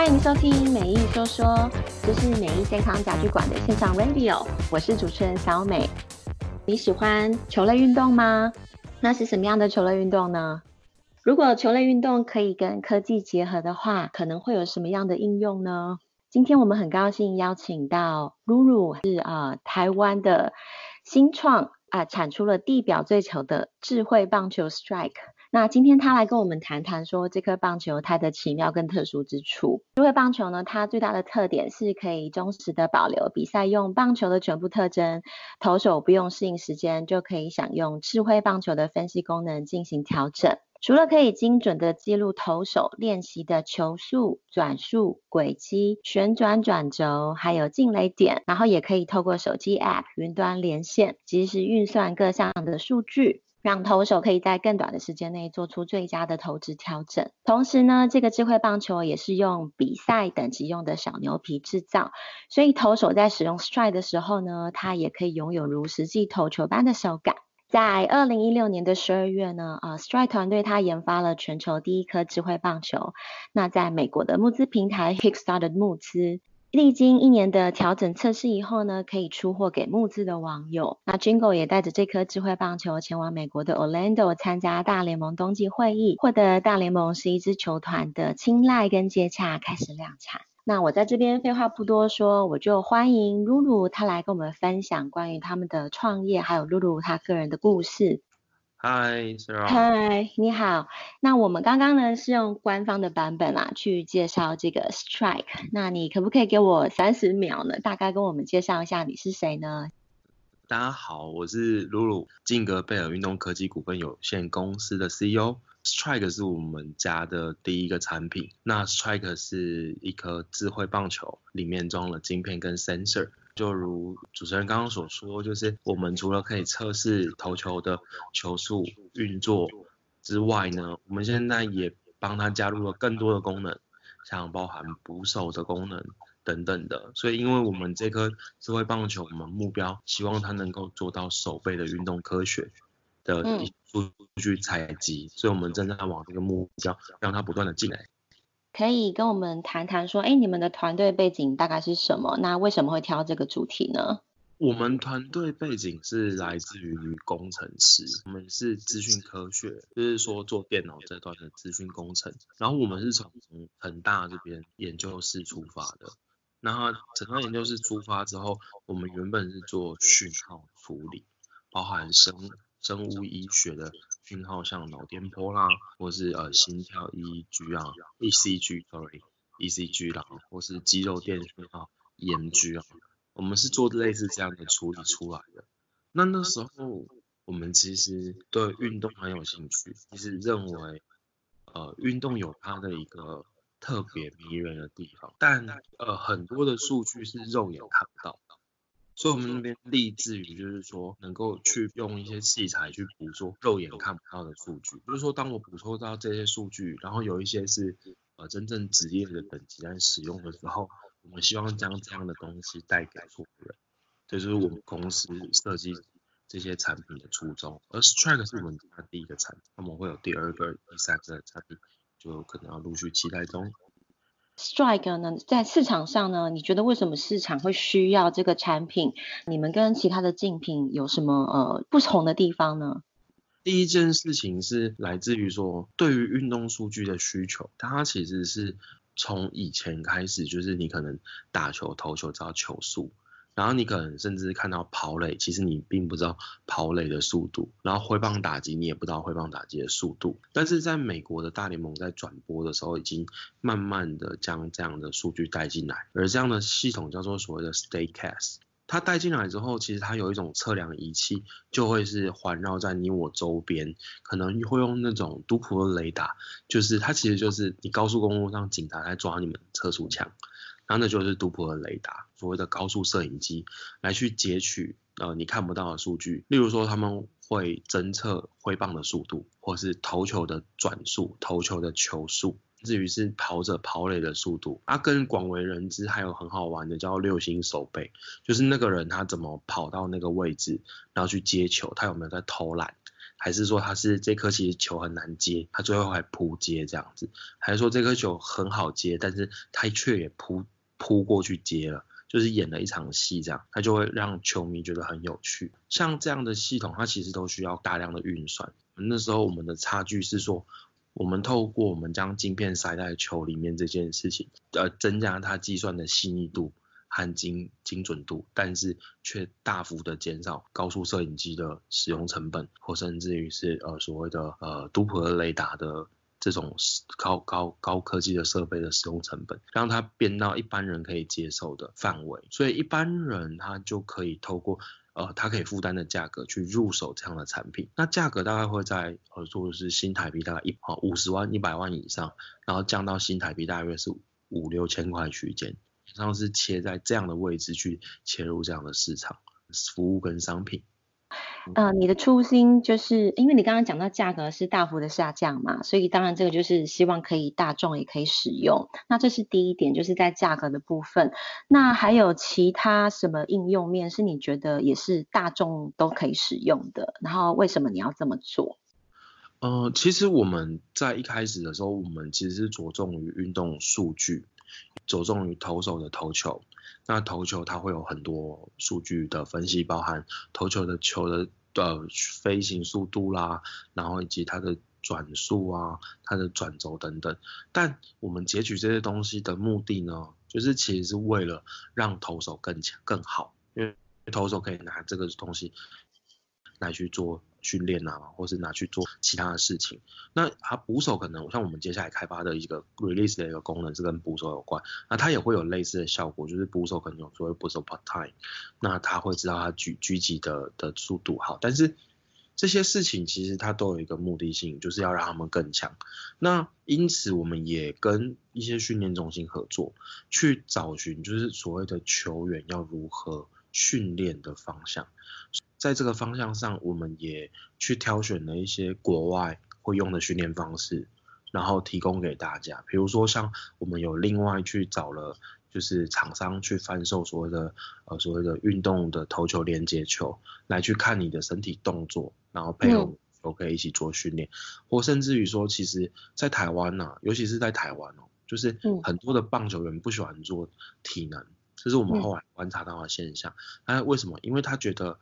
欢迎收听美意说说，这是美意健康家居馆的线上 radio，我是主持人小美。你喜欢球类运动吗？那是什么样的球类运动呢？如果球类运动可以跟科技结合的话，可能会有什么样的应用呢？今天我们很高兴邀请到露露，是啊、台湾的新创啊、产出了地表最球的智慧棒球 Strike。那今天他来跟我们谈谈说这颗棒球它的奇妙跟特殊之处。智慧棒球呢，它最大的特点是可以忠实的保留比赛用棒球的全部特征，投手不用适应时间就可以享用智慧棒球的分析功能进行调整。除了可以精准的记录投手练习的球速、转速、轨迹、旋转转轴，还有进垒点，然后也可以透过手机 App 云端连线，即时运算各项的数据。让投手可以在更短的时间内做出最佳的投掷调整。同时呢，这个智慧棒球也是用比赛等级用的小牛皮制造，所以投手在使用 Strike 的时候呢，它也可以拥有如实际投球般的手感。在二零一六年的十二月呢，呃，Strike 团队它研发了全球第一颗智慧棒球。那在美国的募资平台 Kickstarter 募资。历经一年的调整测试以后呢，可以出货给募资的网友。那 Jingle 也带着这颗智慧棒球前往美国的 Orlando 参加大联盟冬季会议，获得大联盟十一支球团的青睐跟接洽，开始量产。那我在这边废话不多说，我就欢迎噜噜他来跟我们分享关于他们的创业，还有噜噜他个人的故事。嗨，Sarah。嗨，你好。那我们刚刚呢是用官方的版本啊去介绍这个 Strike。那你可不可以给我三十秒呢？大概跟我们介绍一下你是谁呢？大家好，我是露露，晋格贝尔运动科技股份有限公司的 CEO。Strike 是我们家的第一个产品。那 Strike 是一颗智慧棒球，里面装了晶片跟 sensor。就如主持人刚刚所说，就是我们除了可以测试投球的球速运作之外呢，我们现在也帮它加入了更多的功能，像包含捕手的功能等等的。所以，因为我们这颗智慧棒球，我们目标希望它能够做到手背的运动科学的数据采集，所以我们正在往这个目标，让它不断的进来。可以跟我们谈谈说，哎，你们的团队背景大概是什么？那为什么会挑这个主题呢？我们团队背景是来自于工程师，我们是资讯科学，就是说做电脑这段的资讯工程。然后我们是从恒大这边研究室出发的。那整个研究室出发之后，我们原本是做讯号处理，包含生生物医学的。讯号像脑电波啦，或是呃心跳 EEG 啊，ECG，sorry，ECG 啦，或是肌肉电讯号 EMG 啊，我们是做类似这样的处理出来的。那那时候我们其实对运动很有兴趣，其实认为呃运动有它的一个特别迷人的地方，但呃很多的数据是肉眼看不到的。所以我们那边立志于，就是说能够去用一些器材去捕捉肉眼看不到的数据。就是说，当我捕捉到这些数据，然后有一些是呃真正职业的等级来使用的时候，我们希望将这样的东西带给所有人。这就是我们公司设计这些产品的初衷。而 Strike 是我们家第一个产品，那么会有第二个、第三个产品，就可能要陆续期待中。Strike 呢，在市场上呢，你觉得为什么市场会需要这个产品？你们跟其他的竞品有什么呃不同的地方呢？第一件事情是来自于说，对于运动数据的需求，它其实是从以前开始，就是你可能打球、投球知道球速。然后你可能甚至看到跑垒，其实你并不知道跑垒的速度，然后挥棒打击你也不知道挥棒打击的速度。但是在美国的大联盟在转播的时候，已经慢慢的将这样的数据带进来，而这样的系统叫做所谓的 Statecast。它带进来之后，其实它有一种测量仪器，就会是环绕在你我周边，可能会用那种杜普勒雷达，就是它其实就是你高速公路上警察在抓你们测速枪。然后那就是杜普的雷达，所谓的高速摄影机，来去截取呃你看不到的数据，例如说他们会侦测挥棒的速度，或是投球的转速、投球的球速，至于是跑者跑垒的速度。啊，更广为人知还有很好玩的叫六星守备，就是那个人他怎么跑到那个位置，然后去接球，他有没有在偷懒。还是说他是这颗其实球很难接，他最后还扑接这样子，还是说这颗球很好接，但是他却也扑扑过去接了，就是演了一场戏这样，它就会让球迷觉得很有趣。像这样的系统，它其实都需要大量的运算。那时候我们的差距是说，我们透过我们将晶片塞在球里面这件事情，呃，增加它计算的细腻度。和精精准度，但是却大幅的减少高速摄影机的使用成本，或甚至于是呃所谓的呃杜普雷达的这种高高高科技的设备的使用成本，让它变到一般人可以接受的范围，所以一般人他就可以透过呃他可以负担的价格去入手这样的产品，那价格大概会在呃说的是新台币大概一呃五十万一百万以上，然后降到新台币大约是五六千块区间。像是切在这样的位置去切入这样的市场服务跟商品。呃，你的初心就是因为你刚刚讲到价格是大幅的下降嘛，所以当然这个就是希望可以大众也可以使用。那这是第一点，就是在价格的部分。那还有其他什么应用面是你觉得也是大众都可以使用的？然后为什么你要这么做？呃，其实我们在一开始的时候，我们其实是着重于运动数据。着重于投手的投球，那投球它会有很多数据的分析，包含投球的球的呃飞行速度啦，然后以及它的转速啊，它的转轴等等。但我们截取这些东西的目的呢，就是其实是为了让投手更强更好，因为投手可以拿这个东西来去做。训练啊，或是拿去做其他的事情。那它捕手可能像我们接下来开发的一个 release 的一个功能是跟捕手有关，那它也会有类似的效果，就是捕手可能有所谓捕手 part time，那他会知道他狙狙击的的速度好，但是这些事情其实它都有一个目的性，就是要让他们更强。那因此我们也跟一些训练中心合作，去找寻就是所谓的球员要如何训练的方向。在这个方向上，我们也去挑选了一些国外会用的训练方式，然后提供给大家。比如说，像我们有另外去找了，就是厂商去贩售所谓的呃所谓的运动的投球连接球，来去看你的身体动作，然后配合都可以一起做训练。嗯、或甚至于说，其实，在台湾呐、啊，尤其是在台湾哦，就是很多的棒球员不喜欢做体能，这是我们后来观察到的现象。那、嗯、为什么？因为他觉得。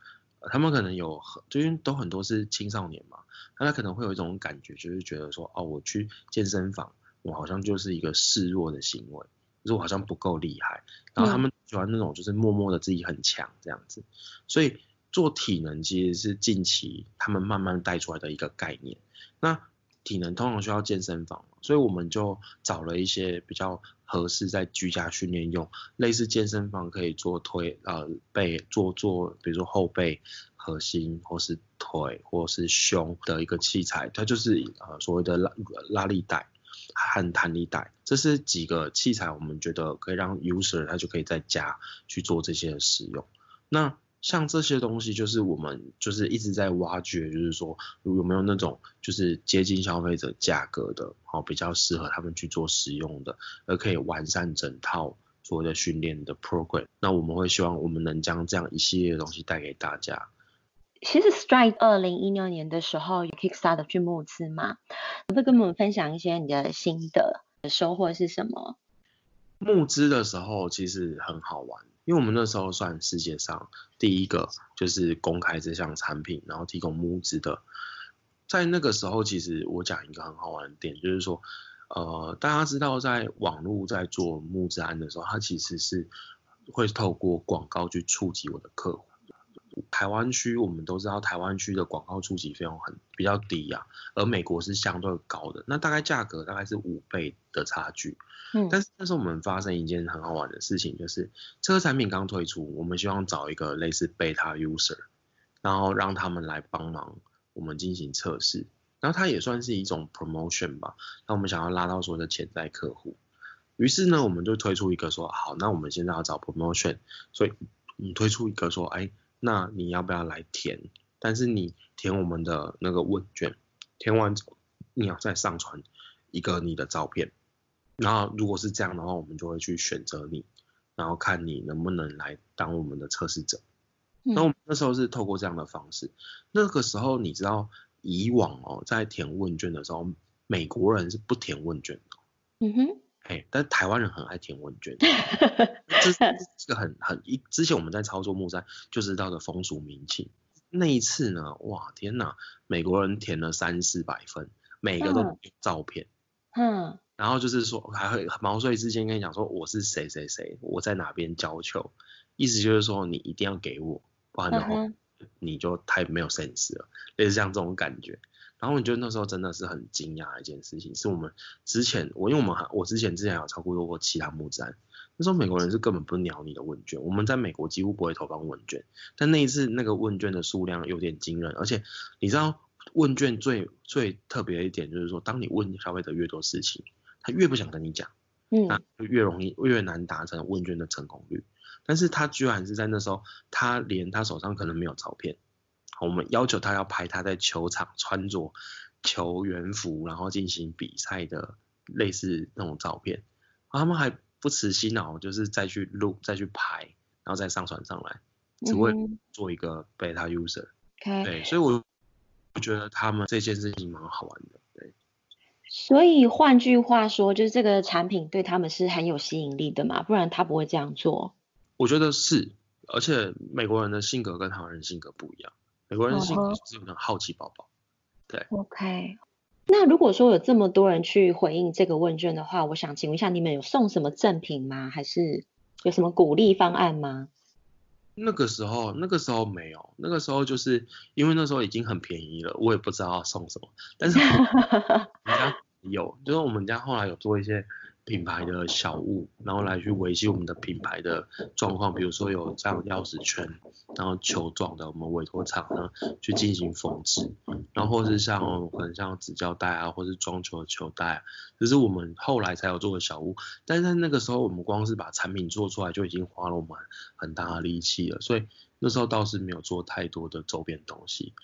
他们可能有很，就因为都很多是青少年嘛，那他可能会有一种感觉，就是觉得说，哦，我去健身房，我好像就是一个示弱的行为，就是我好像不够厉害。然后他们喜欢那种就是默默的自己很强这样子，所以做体能其实是近期他们慢慢带出来的一个概念。那体能通常需要健身房，所以我们就找了一些比较合适在居家训练用，类似健身房可以做推呃背做做，比如说后背、核心或是腿或是胸的一个器材，它就是呃所谓的拉拉力带和弹力带，这是几个器材，我们觉得可以让 user 他就可以在家去做这些使用。那像这些东西，就是我们就是一直在挖掘，就是说有没有那种就是接近消费者价格的，哦，比较适合他们去做使用的，而可以完善整套所谓的训练的 program。那我们会希望我们能将这样一系列的东西带给大家。其实，Strike 二零一六年的时候有 Kickstarter 去募资嘛，可不可以跟我们分享一些你的心得，收获是什么？募资的时候其实很好玩。因为我们那时候算世界上第一个就是公开这项产品，然后提供募资的。在那个时候，其实我讲一个很好玩的点，就是说，呃，大家知道在网络在做募资案的时候，它其实是会透过广告去触及我的客户。台湾区我们都知道，台湾区的广告触及费用很比较低呀、啊，而美国是相对高的，那大概价格大概是五倍的差距。嗯，但是那时候我们发生一件很好玩的事情，就是这个产品刚推出，我们希望找一个类似 beta user，然后让他们来帮忙我们进行测试，然后它也算是一种 promotion 吧。那我们想要拉到所有的潜在客户，于是呢，我们就推出一个说，好，那我们现在要找 promotion，所以我们推出一个说，哎，那你要不要来填？但是你填我们的那个问卷，填完之后你要再上传一个你的照片。然后如果是这样的话，我们就会去选择你，然后看你能不能来当我们的测试者。那我们那时候是透过这样的方式。那个时候你知道，以往哦，在填问卷的时候，美国人是不填问卷的。嗯哼。哎，但台湾人很爱填问卷，这是这个很很一之前我们在操作木山就知道的风俗民情。那一次呢，哇天哪，美国人填了三四百分，每个都有照片。嗯。然后就是说还会毛遂自荐跟你讲说我是谁谁谁，我在哪边教球，意思就是说你一定要给我，不然的话你就太没有 sense 了，类似像这种感觉。然后你觉得那时候真的是很惊讶的一件事情，是我们之前我因为我们还我之前之前有操作过其他木站，那时候美国人是根本不鸟你的问卷，我们在美国几乎不会投放问卷，但那一次那个问卷的数量有点惊人，而且你知道问卷最最特别的一点就是说，当你问消费者越多事情，他越不想跟你讲，嗯，那就越容易越难达成问卷的成功率，但是他居然是在那时候，他连他手上可能没有照片。我们要求他要拍他在球场穿着球员服，然后进行比赛的类似那种照片，他们还不辞辛劳，就是再去录、再去拍，然后再上传上来，只会做一个 beta user。对，所以我我觉得他们这件事情蛮好玩的。对，所以换句话说，就是这个产品对他们是很有吸引力的嘛，不然他不会这样做。我觉得是，而且美国人的性格跟台湾人性格不一样。美国人是是有点好奇宝宝，对。OK，那如果说有这么多人去回应这个问卷的话，我想请问一下，你们有送什么赠品吗？还是有什么鼓励方案吗？那个时候，那个时候没有，那个时候就是因为那时候已经很便宜了，我也不知道要送什么。但是我们家有，就是我们家后来有做一些。品牌的小物，然后来去维系我们的品牌的状况，比如说有这样钥匙圈，然后球状的，我们委托厂呢去进行缝制，然后或是像可能像纸胶带啊，或是装球的球带啊，这是我们后来才有做的小物，但是在那个时候我们光是把产品做出来就已经花了我们很大的力气了，所以那时候倒是没有做太多的周边东西。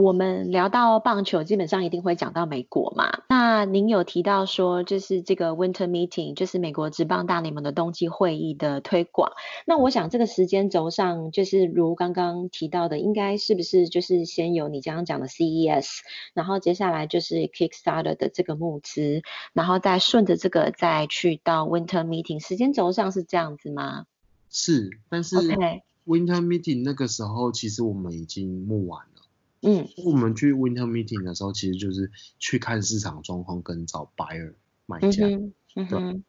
我们聊到棒球，基本上一定会讲到美国嘛。那您有提到说，就是这个 Winter Meeting，就是美国职棒大联盟的冬季会议的推广。那我想这个时间轴上，就是如刚刚提到的，应该是不是就是先有你刚刚讲的 CES，然后接下来就是 Kickstarter 的这个募资，然后再顺着这个再去到 Winter Meeting，时间轴上是这样子吗？是，但是 Winter Meeting 那个时候其实我们已经募完了。嗯，我们去 Winter Meeting 的时候，其实就是去看市场状况跟找 buyer 买家。嗯嗯哼，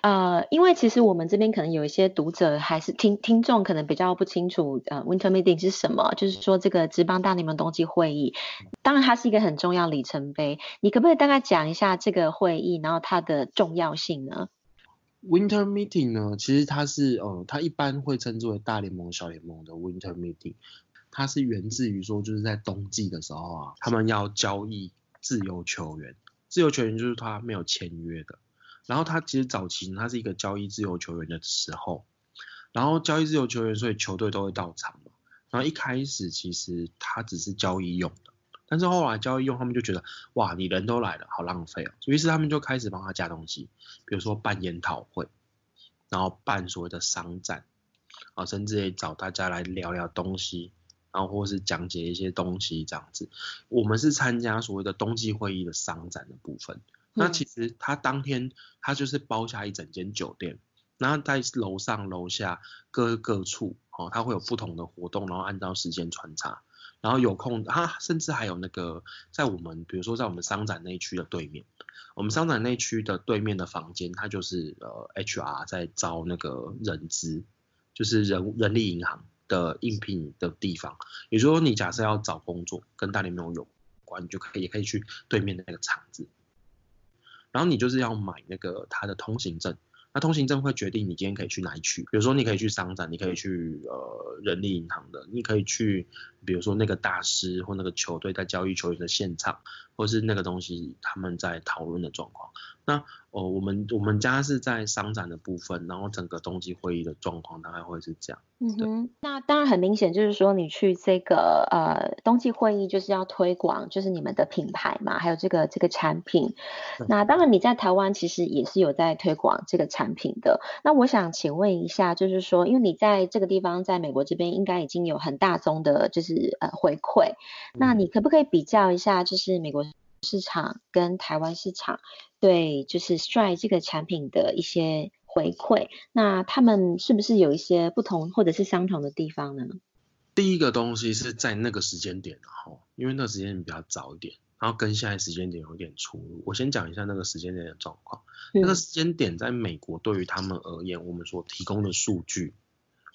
呃，因为其实我们这边可能有一些读者还是听听众可能比较不清楚，呃，Winter Meeting 是什么？就是说这个职棒大联盟冬季会议，当然它是一个很重要里程碑。你可不可以大概讲一下这个会议，然后它的重要性呢？Winter Meeting 呢，其实它是呃，它一般会称之为大联盟小联盟的 Winter Meeting。它是源自于说，就是在冬季的时候啊，他们要交易自由球员。自由球员就是他没有签约的。然后他其实早期他是一个交易自由球员的时候，然后交易自由球员，所以球队都会到场嘛。然后一开始其实他只是交易用的，但是后来交易用，他们就觉得哇，你人都来了，好浪费哦。于是他们就开始帮他加东西，比如说办研讨会，然后办所谓的商战，啊，甚至也找大家来聊聊东西。然后或是讲解一些东西这样子，我们是参加所谓的冬季会议的商展的部分。那其实他当天他就是包下一整间酒店，然后在楼上楼下各各处哦，他会有不同的活动，然后按照时间穿插。然后有空，他甚至还有那个在我们比如说在我们商展那一区的对面，我们商展那区的对面的房间，它就是呃 HR 在招那个人资，就是人人力银行。的应聘的地方，也就是说，你假设要找工作跟大联盟有关，你就可以也可以去对面的那个场子，然后你就是要买那个他的通行证，那通行证会决定你今天可以去哪一区，比如说你可以去商展，你可以去呃人力银行的，你可以去比如说那个大师或那个球队在交易球员的现场，或或是那个东西他们在讨论的状况。那哦，我们我们家是在商展的部分，然后整个冬季会议的状况大概会是这样。嗯哼，那当然很明显就是说你去这个呃冬季会议就是要推广就是你们的品牌嘛，还有这个这个产品。那当然你在台湾其实也是有在推广这个产品的。那我想请问一下，就是说因为你在这个地方在美国这边应该已经有很大宗的就是呃回馈，那你可不可以比较一下就是美国市场跟台湾市场对就是 Stride 这个产品的一些回馈，那他们是不是有一些不同或者是相同的地方呢？第一个东西是在那个时间点，然后，因为那个时间点比较早一点，然后跟现在时间点有点出入。我先讲一下那个时间点的状况。嗯。那个时间点在美国对于他们而言，我们所提供的数据，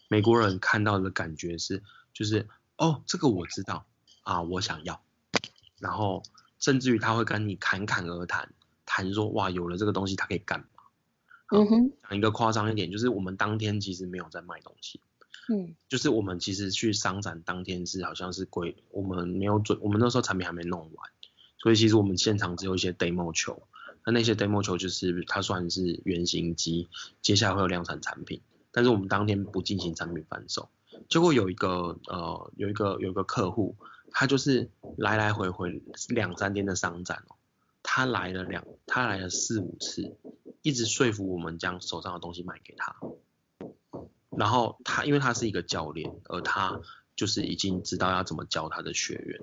美国人看到的感觉是，就是哦，这个我知道啊，我想要，然后。甚至于他会跟你侃侃而谈，谈说哇，有了这个东西，他可以干嘛？嗯哼。讲一个夸张一点，就是我们当天其实没有在卖东西，嗯，就是我们其实去商展当天是好像是归我们没有准，我们那时候产品还没弄完，所以其实我们现场只有一些 demo 球，那那些 demo 球就是它算是原型机，接下来会有量产产品，但是我们当天不进行产品贩售，结果有一个呃有一个有一个客户。他就是来来回回两三天的商展哦，他来了两，他来了四五次，一直说服我们将手上的东西卖给他。然后他因为他是一个教练，而他就是已经知道要怎么教他的学员，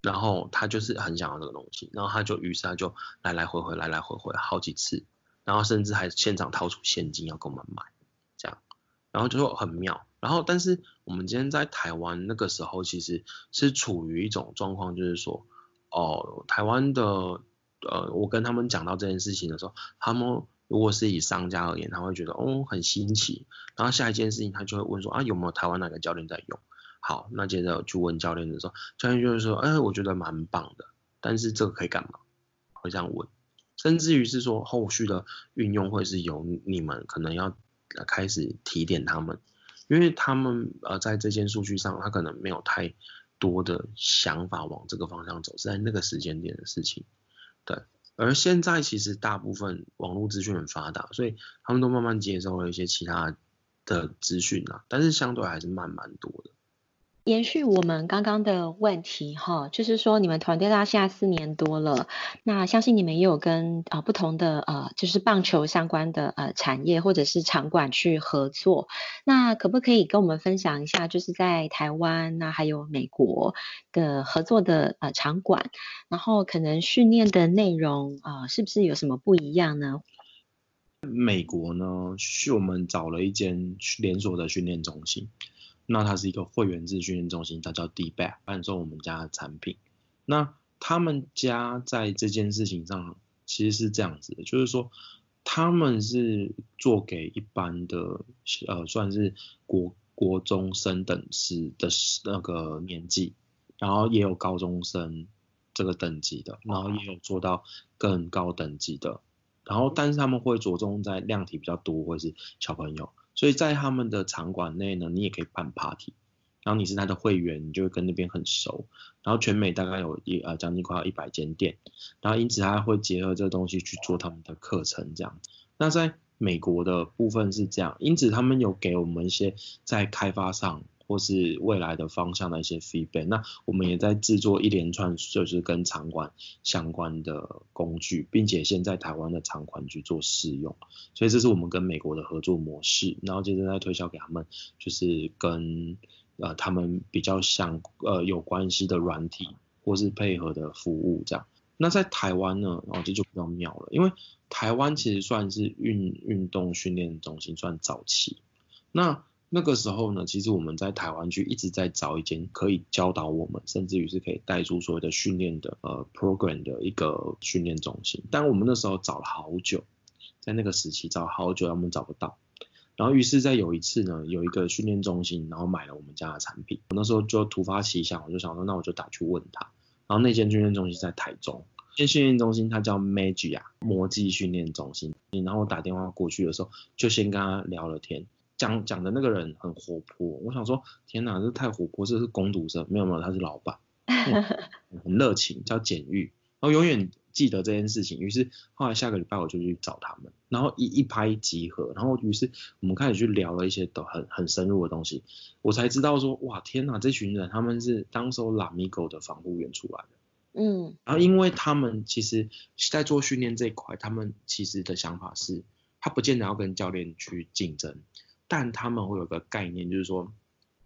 然后他就是很想要这个东西，然后他就于是他就来来回回来来回回好几次，然后甚至还现场掏出现金要跟我们买，这样，然后就说很妙。然后，但是我们今天在台湾那个时候，其实是处于一种状况，就是说，哦，台湾的，呃，我跟他们讲到这件事情的时候，他们如果是以商家而言，他会觉得，哦，很新奇。然后下一件事情，他就会问说，啊，有没有台湾哪个教练在用？好，那接着去问教练的时候，教练就是说，哎，我觉得蛮棒的，但是这个可以干嘛？会这样问，甚至于是说，后续的运用会是由你们可能要开始提点他们。因为他们呃在这些数据上，他可能没有太多的想法往这个方向走，是在那个时间点的事情。对，而现在其实大部分网络资讯很发达，所以他们都慢慢接收了一些其他的资讯啊，但是相对还是慢蛮多的。延续我们刚刚的问题哈，就是说你们团队到现在四年多了，那相信你们也有跟啊不同的呃就是棒球相关的呃产业或者是场馆去合作，那可不可以跟我们分享一下，就是在台湾那还有美国的合作的呃场馆，然后可能训练的内容啊、是不是有什么不一样呢？美国呢是我们找了一间连锁的训练中心。那它是一个会员制训练中心，它叫 D-BACK，贩售我们家的产品。那他们家在这件事情上其实是这样子的，就是说他们是做给一般的呃算是国国中生等级的那个年纪，然后也有高中生这个等级的，然后也有做到更高等级的，然后但是他们会着重在量体比较多或是小朋友。所以在他们的场馆内呢，你也可以办 party，然后你是他的会员，你就会跟那边很熟。然后全美大概有一呃将近快要一百间店，然后因此他会结合这个东西去做他们的课程这样。那在美国的部分是这样，因此他们有给我们一些在开发上。或是未来的方向的一些 feedback，那我们也在制作一连串就是跟场馆相关的工具，并且现在台湾的场馆去做试用，所以这是我们跟美国的合作模式，然后接着再推销给他们，就是跟呃他们比较相呃有关系的软体或是配合的服务这样。那在台湾呢，哦这就比较妙了，因为台湾其实算是运运动训练中心算早期，那。那个时候呢，其实我们在台湾区一直在找一间可以教导我们，甚至于是可以带出所谓的训练的呃 program 的一个训练中心。但我们那时候找了好久，在那个时期找了好久，我们找不到。然后于是，在有一次呢，有一个训练中心，然后买了我们家的产品。我那时候就突发奇想，我就想说，那我就打去问他。然后那间训练中心在台中，那间训练中心它叫 Magia 魔技训练中心。然后我打电话过去的时候，就先跟他聊了天。讲讲的那个人很活泼，我想说，天哪，这太活泼，这是工读生，没有没有，他是老板，很热情，叫简玉，然后永远记得这件事情。于是后来下个礼拜我就去找他们，然后一一拍即合，然后于是我们开始去聊了一些都很很深入的东西，我才知道说，哇，天哪，这群人他们是当时候 Lamigo 的防护员出来的。嗯，然后因为他们其实，在做训练这一块，他们其实的想法是，他不见得要跟教练去竞争，但他们会有个概念，就是说，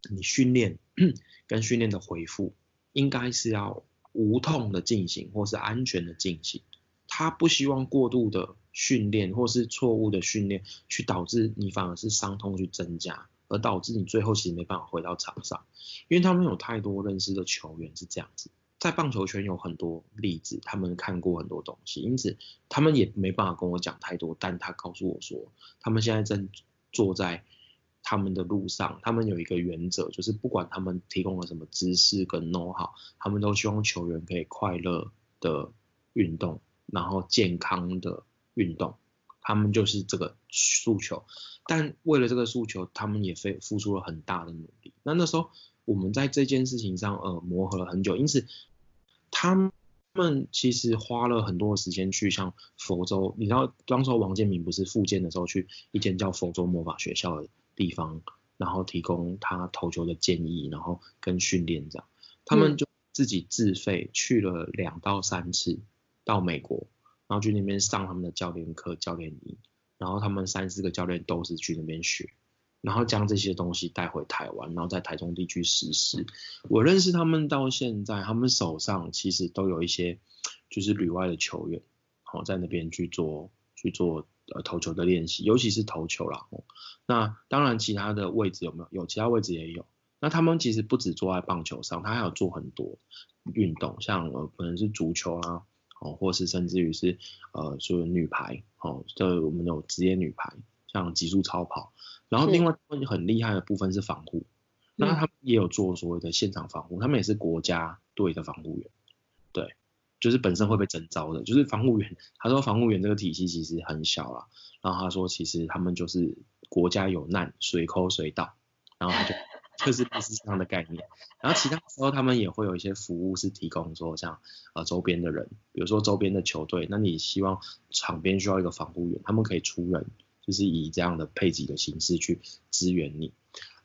你训练 跟训练的回复，应该是要无痛的进行，或是安全的进行。他不希望过度的训练或是错误的训练，去导致你反而是伤痛去增加，而导致你最后其实没办法回到场上，因为他们有太多认识的球员是这样子。在棒球圈有很多例子，他们看过很多东西，因此他们也没办法跟我讲太多。但他告诉我说，他们现在正坐在他们的路上，他们有一个原则，就是不管他们提供了什么知识跟 know-how，他们都希望球员可以快乐的运动，然后健康的运动，他们就是这个诉求。但为了这个诉求，他们也费付出了很大的努力。那那时候我们在这件事情上呃磨合了很久，因此。他们其实花了很多的时间去像佛州，你知道当时王建民不是复健的时候去一间叫佛州魔法学校的地方，然后提供他投球的建议，然后跟训练这样，他们就自己自费去了两到三次到美国，然后去那边上他们的教练课、教练营，然后他们三四个教练都是去那边学。然后将这些东西带回台湾，然后在台中地区实施。我认识他们到现在，他们手上其实都有一些就是旅外的球员，好在那边去做去做呃投球的练习，尤其是投球啦。那当然其他的位置有没有？有其他位置也有。那他们其实不止坐在棒球上，他还有做很多运动，像呃可能是足球啦，哦，或是甚至于是呃所有女排，哦，这我们有职业女排，像极速超跑。然后另外很厉害的部分是防护，那他们也有做所谓的现场防护，他们也是国家队的防护员，对，就是本身会被征召的，就是防护员。他说防护员这个体系其实很小啦，然后他说其实他们就是国家有难随扣随到，然后他就就是类似这样的概念。然后其他时候他们也会有一些服务是提供说像呃周边的人，比如说周边的球队，那你希望场边需要一个防护员，他们可以出人。就是以这样的配给的形式去支援你，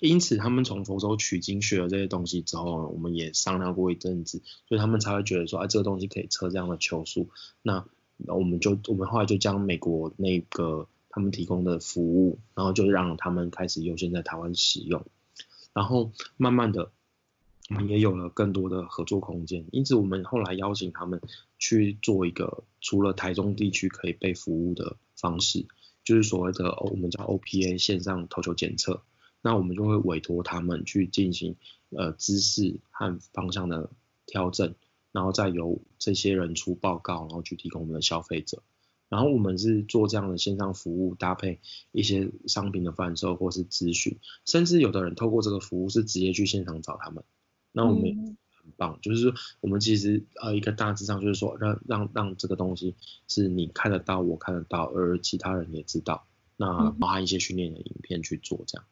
因此他们从佛州取经学了这些东西之后，我们也商量过一阵子，所以他们才会觉得说，啊，这个东西可以测这样的球速，那我们就我们后来就将美国那个他们提供的服务，然后就让他们开始优先在台湾使用，然后慢慢的我们也有了更多的合作空间，因此我们后来邀请他们去做一个除了台中地区可以被服务的方式。就是所谓的我们叫 OPA 线上投球检测，那我们就会委托他们去进行呃姿势和方向的调整，然后再由这些人出报告，然后去提供我们的消费者。然后我们是做这样的线上服务，搭配一些商品的贩售或是咨询，甚至有的人透过这个服务是直接去现场找他们。那我们。嗯很棒，就是说我们其实呃一个大致上就是说让让让这个东西是你看得到，我看得到，而其他人也知道，那包含一些训练的影片去做这样。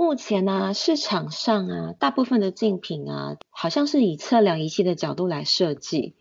目前呢、啊，市场上啊，大部分的竞品啊，好像是以测量仪器的角度来设计。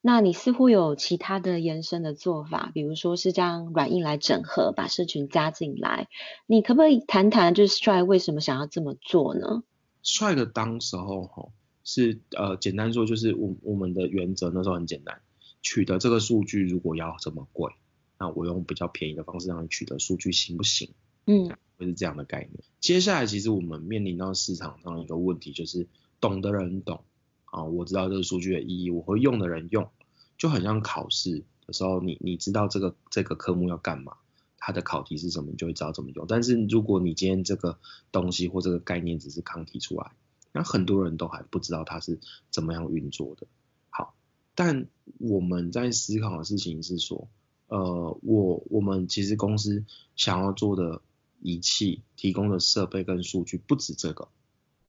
那你似乎有其他的延伸的做法，比如说是将软硬来整合，把社群加进来。你可不可以谈谈，就是 Stride 为什么想要这么做呢？Stride 的当时候哈。是呃，简单说就是我我们的原则那时候很简单，取得这个数据如果要这么贵，那我用比较便宜的方式让你取得数据行不行？嗯，会是这样的概念。接下来其实我们面临到市场上一个问题就是，懂的人懂啊，我知道这个数据的意义，我会用的人用，就很像考试的时候，你你知道这个这个科目要干嘛，它的考题是什么，你就会知道怎么用。但是如果你今天这个东西或这个概念只是刚提出来。那很多人都还不知道它是怎么样运作的。好，但我们在思考的事情是说，呃，我我们其实公司想要做的仪器、提供的设备跟数据不止这个，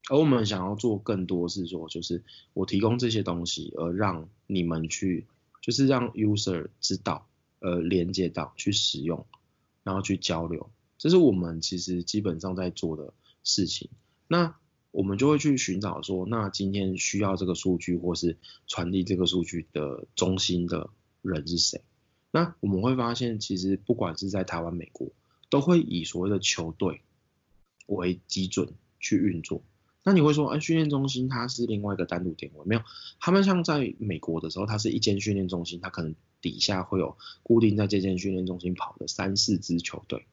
而我们想要做更多是说，就是我提供这些东西，而让你们去，就是让 user 知道，呃，连接到去使用，然后去交流，这是我们其实基本上在做的事情。那我们就会去寻找说，那今天需要这个数据或是传递这个数据的中心的人是谁？那我们会发现，其实不管是在台湾、美国，都会以所谓的球队为基准去运作。那你会说，哎，训练中心它是另外一个单独点位？没有，他们像在美国的时候，它是一间训练中心，它可能底下会有固定在这间训练中心跑的三四支球队。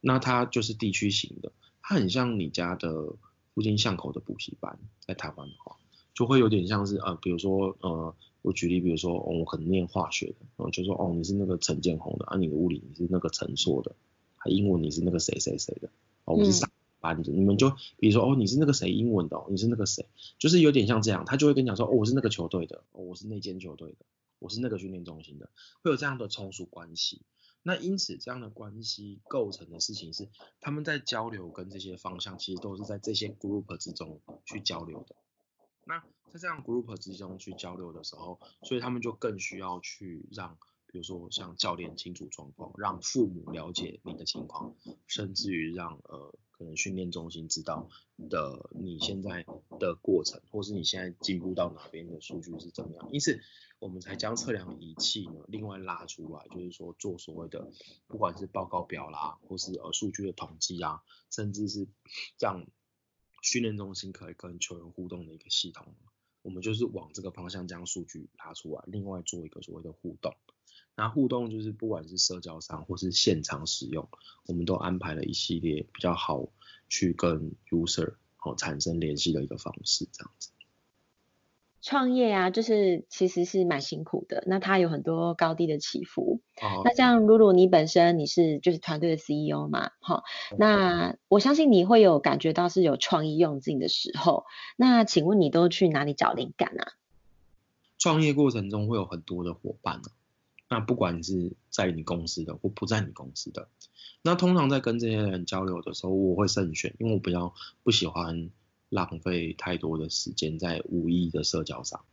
那它就是地区型的，它很像你家的。附近巷口的补习班，在台湾的话，就会有点像是呃，比如说呃，我举例，比如说、哦、我可能念化学的，然后就说哦，你是那个陈建宏的，啊，你的物理你是那个陈硕的，还英文你是那个谁谁谁的，哦，我是啥班的，嗯、你们就比如说哦，你是那个谁英文的，哦，你是那个谁，就是有点像这样，他就会跟你讲说哦，我是那个球队的，哦，我是那间球队的，我是那个训练中心的，会有这样的从属关系。那因此，这样的关系构成的事情是，他们在交流跟这些方向，其实都是在这些 group 之中去交流的。那在这样 group 之中去交流的时候，所以他们就更需要去让，比如说像教练清楚状况，让父母了解你的情况，甚至于让呃。可能训练中心知道的你现在的过程，或是你现在进步到哪边的数据是怎么样，因此我们才将测量仪器呢另外拉出来，就是说做所谓的不管是报告表啦，或是呃数据的统计啊，甚至是这样训练中心可以跟球员互动的一个系统，我们就是往这个方向将数据拉出来，另外做一个所谓的互动。那互动就是不管是社交上或是现场使用，我们都安排了一系列比较好去跟 user 哦产生联系的一个方式，这样子。创业啊，就是其实是蛮辛苦的，那它有很多高低的起伏。哦、那像露露你本身你是就是团队的 CEO 嘛，好、哦，嗯、那我相信你会有感觉到是有创意用尽的时候。那请问你都去哪里找灵感啊？创业过程中会有很多的伙伴呢、啊。那不管是在你公司的或不在你公司的，那通常在跟这些人交流的时候，我会慎选，因为我比较不喜欢浪费太多的时间在无意义的社交上。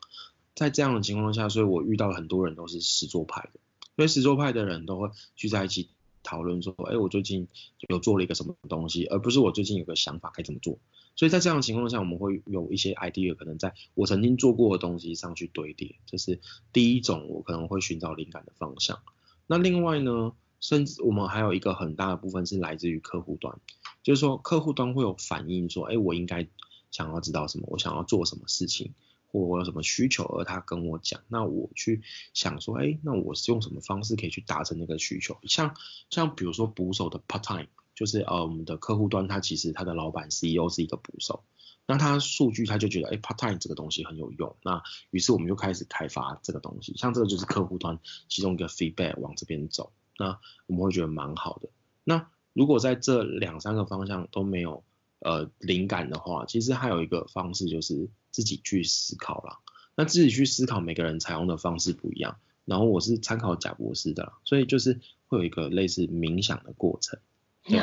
在这样的情况下，所以我遇到很多人都是实作派的，因为实作派的人都会聚在一起讨论说，哎，我最近有做了一个什么东西，而不是我最近有个想法该怎么做。所以在这样的情况下，我们会有一些 idea 可能在我曾经做过的东西上去堆叠，这是第一种我可能会寻找灵感的方向。那另外呢，甚至我们还有一个很大的部分是来自于客户端，就是说客户端会有反应说，哎，我应该想要知道什么，我想要做什么事情，或我有什么需求，而他跟我讲，那我去想说，哎，那我是用什么方式可以去达成那个需求？像像比如说捕手的 part time。就是呃，我们的客户端他其实他的老板 CEO 是一个捕手，那他数据他就觉得哎，part time 这个东西很有用，那于是我们就开始开发这个东西，像这个就是客户端其中一个 feedback 往这边走，那我们会觉得蛮好的。那如果在这两三个方向都没有呃灵感的话，其实还有一个方式就是自己去思考啦。那自己去思考，每个人采用的方式不一样。然后我是参考贾博士的啦，所以就是会有一个类似冥想的过程。比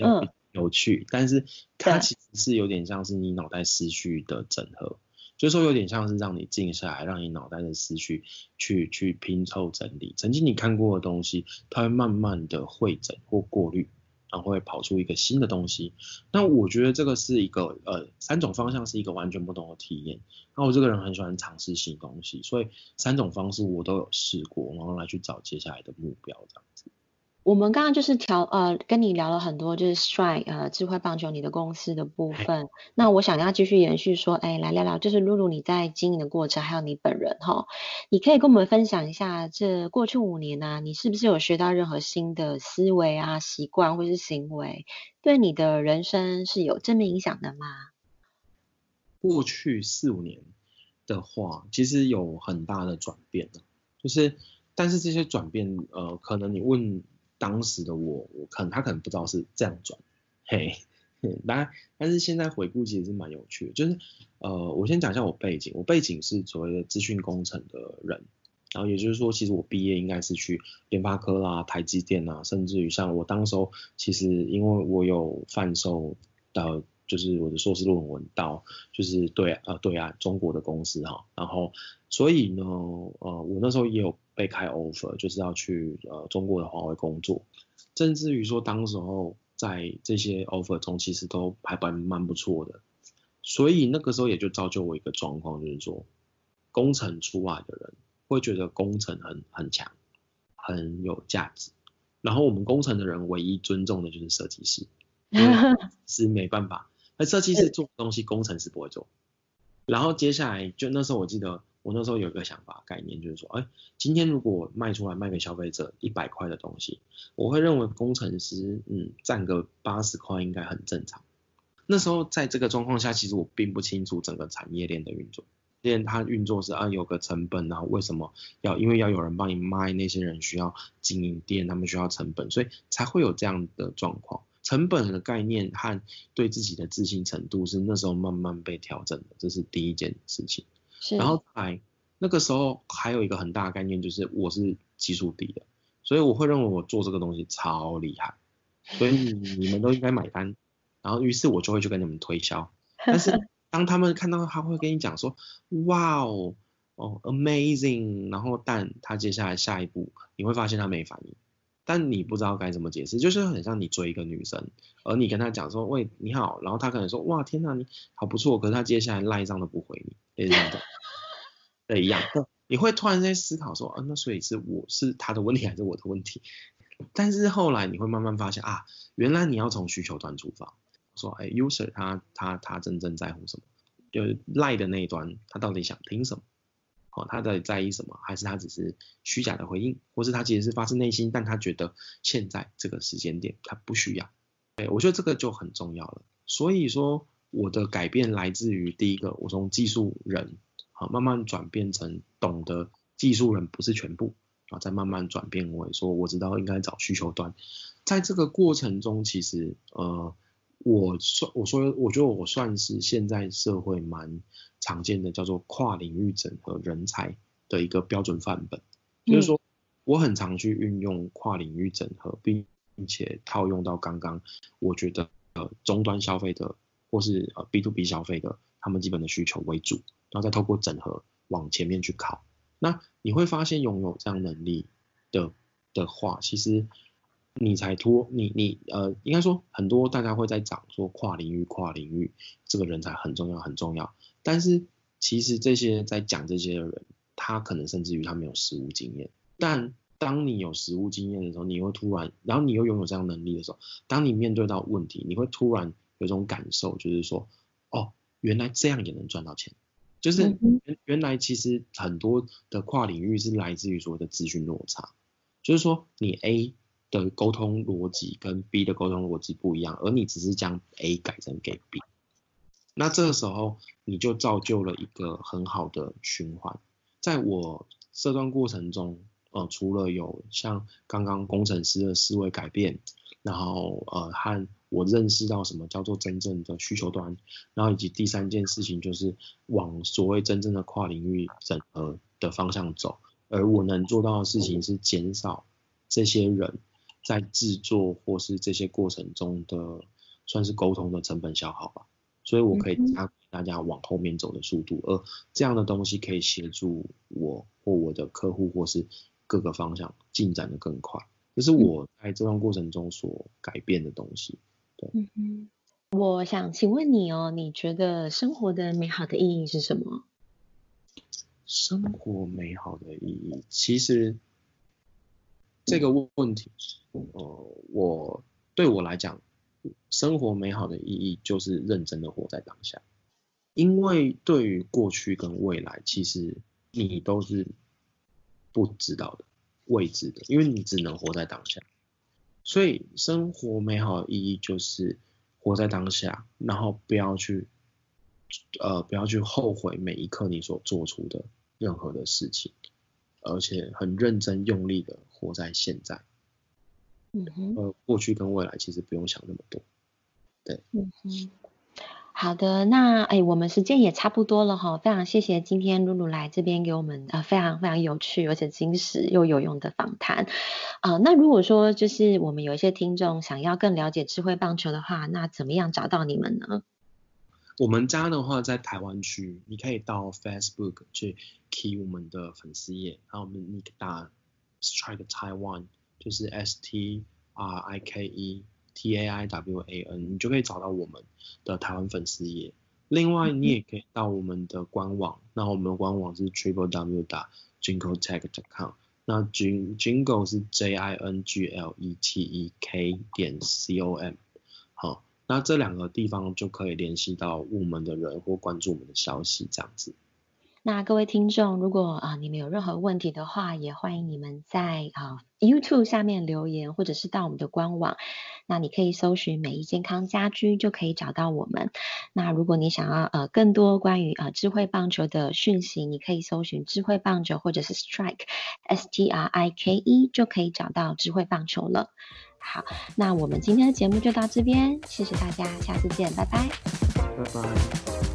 较有趣，嗯、但是它其实是有点像是你脑袋思绪的整合，就是说有点像是让你静下来，让你脑袋的思绪去去拼凑整理。曾经你看过的东西，它会慢慢的汇整或过滤，然后会跑出一个新的东西。那我觉得这个是一个呃三种方向是一个完全不同的体验。那我这个人很喜欢尝试新东西，所以三种方式我都有试过，然后来去找接下来的目标这样子。我们刚刚就是调呃跟你聊了很多，就是 Stride 呃智慧棒球你的公司的部分。那我想要继续延续说，哎，来聊聊就是露露你在经营的过程，还有你本人哈，你可以跟我们分享一下这过去五年呢、啊，你是不是有学到任何新的思维啊、习惯或是行为，对你的人生是有正面影响的吗？过去四五年的话，其实有很大的转变，就是但是这些转变呃，可能你问。当时的我，我可能他可能不知道是这样转，嘿，当然，但是现在回顾其实是蛮有趣的，就是呃，我先讲一下我背景，我背景是所谓的资讯工程的人，然后也就是说，其实我毕业应该是去联发科啦、台积电啊，甚至于像我当时候，其实因为我有贩售到，就是我的硕士论文到，就是对呃对岸中国的公司哈，然后所以呢，呃，我那时候也有。被开 offer 就是要去呃中国的华为工作，甚至于说当时候在这些 offer 中其实都还蛮蛮不错的，所以那个时候也就造就我一个状况，就是说工程出来的人会觉得工程很很强，很有价值，然后我们工程的人唯一尊重的就是设计师，是 没办法，那设计师做的东西工程师不会做，然后接下来就那时候我记得。我那时候有一个想法概念，就是说，哎，今天如果我卖出来卖给消费者一百块的东西，我会认为工程师，嗯，占个八十块应该很正常。那时候在这个状况下，其实我并不清楚整个产业链的运作，链它运作是啊有个成本，然后为什么要因为要有人帮你卖，那些人需要经营店，他们需要成本，所以才会有这样的状况。成本的概念和对自己的自信程度是那时候慢慢被调整的，这是第一件事情。然后来那个时候还有一个很大的概念，就是我是技术低的，所以我会认为我做这个东西超厉害，所以 你们都应该买单。然后于是我就会去跟你们推销。但是当他们看到他会跟你讲说，哇哦哦 amazing，然后但他接下来下一步你会发现他没反应，但你不知道该怎么解释，就是很像你追一个女生，而你跟他讲说喂你好，然后他可能说哇天哪你好不错，可是他接下来赖账都不回你。对这样的，对一样，你会突然在思考说，啊，那所以是我是他的问题还是我的问题？但是后来你会慢慢发现啊，原来你要从需求端出发，说，哎，user 他他他真正在乎什么？就是赖的那一端，他到底想听什么？哦，他在在意什么？还是他只是虚假的回应？或是他其实是发自内心，但他觉得现在这个时间点他不需要？对，我觉得这个就很重要了。所以说。我的改变来自于第一个，我从技术人啊慢慢转变成懂得技术人不是全部啊，再慢慢转变为说我知道应该找需求端，在这个过程中，其实呃，我算我说我觉得我算是现在社会蛮常见的叫做跨领域整合人才的一个标准范本，就是说我很常去运用跨领域整合，并且套用到刚刚我觉得呃终端消费的。或是呃 B to B 消费的，他们基本的需求为主，然后再透过整合往前面去靠。那你会发现拥有这样能力的的话，其实你才脱你你呃，应该说很多大家会在讲说跨领域跨领域这个人才很重要很重要，但是其实这些在讲这些的人，他可能甚至于他没有实务经验。但当你有实务经验的时候，你会突然，然后你又拥有这样能力的时候，当你面对到问题，你会突然。有种感受，就是说，哦，原来这样也能赚到钱，就是原原来其实很多的跨领域是来自于所谓的资讯落差，就是说你 A 的沟通逻辑跟 B 的沟通逻辑不一样，而你只是将 A 改成给 B，那这个时候你就造就了一个很好的循环。在我这段过程中，呃，除了有像刚刚工程师的思维改变，然后呃和我认识到什么叫做真正的需求端，然后以及第三件事情就是往所谓真正的跨领域整合的方向走，而我能做到的事情是减少这些人在制作或是这些过程中的算是沟通的成本消耗吧，所以我可以加大家往后面走的速度，而这样的东西可以协助我或我的客户或是各个方向进展的更快，这是我在这段过程中所改变的东西。嗯哼，我想请问你哦，你觉得生活的美好的意义是什么？生活美好的意义，其实这个问题，呃，我对我来讲，生活美好的意义就是认真的活在当下，因为对于过去跟未来，其实你都是不知道的、未知的，因为你只能活在当下。所以生活美好的意义就是活在当下，然后不要去，呃，不要去后悔每一刻你所做出的任何的事情，而且很认真用力的活在现在。嗯哼。呃，过去跟未来其实不用想那么多。对。嗯哼。好的，那哎，我们时间也差不多了哈，非常谢谢今天露露来这边给我们呃非常非常有趣而且精实又有用的访谈啊、呃。那如果说就是我们有一些听众想要更了解智慧棒球的话，那怎么样找到你们呢？我们家的话在台湾区，你可以到 Facebook 去 key 我们的粉丝页，然后我们你打 Strike Taiwan，就是 S T R I K E T A I W A N，你就可以找到我们的台湾粉丝页。另外，你也可以到我们的官网，那我们的官网是 triple w 打 jingletech.com，那 jingle 是 J I N G L E T E K 点 C O M，好，那这两个地方就可以联系到我们的人或关注我们的消息，这样子。那各位听众，如果啊你们有任何问题的话，也欢迎你们在啊 YouTube 下面留言，或者是到我们的官网。那你可以搜寻美意健康家居，就可以找到我们。那如果你想要呃更多关于呃智慧棒球的讯息，你可以搜寻智慧棒球或者是 Strike S T R I K E，就可以找到智慧棒球了。好，那我们今天的节目就到这边，谢谢大家，下次见，拜拜。拜拜。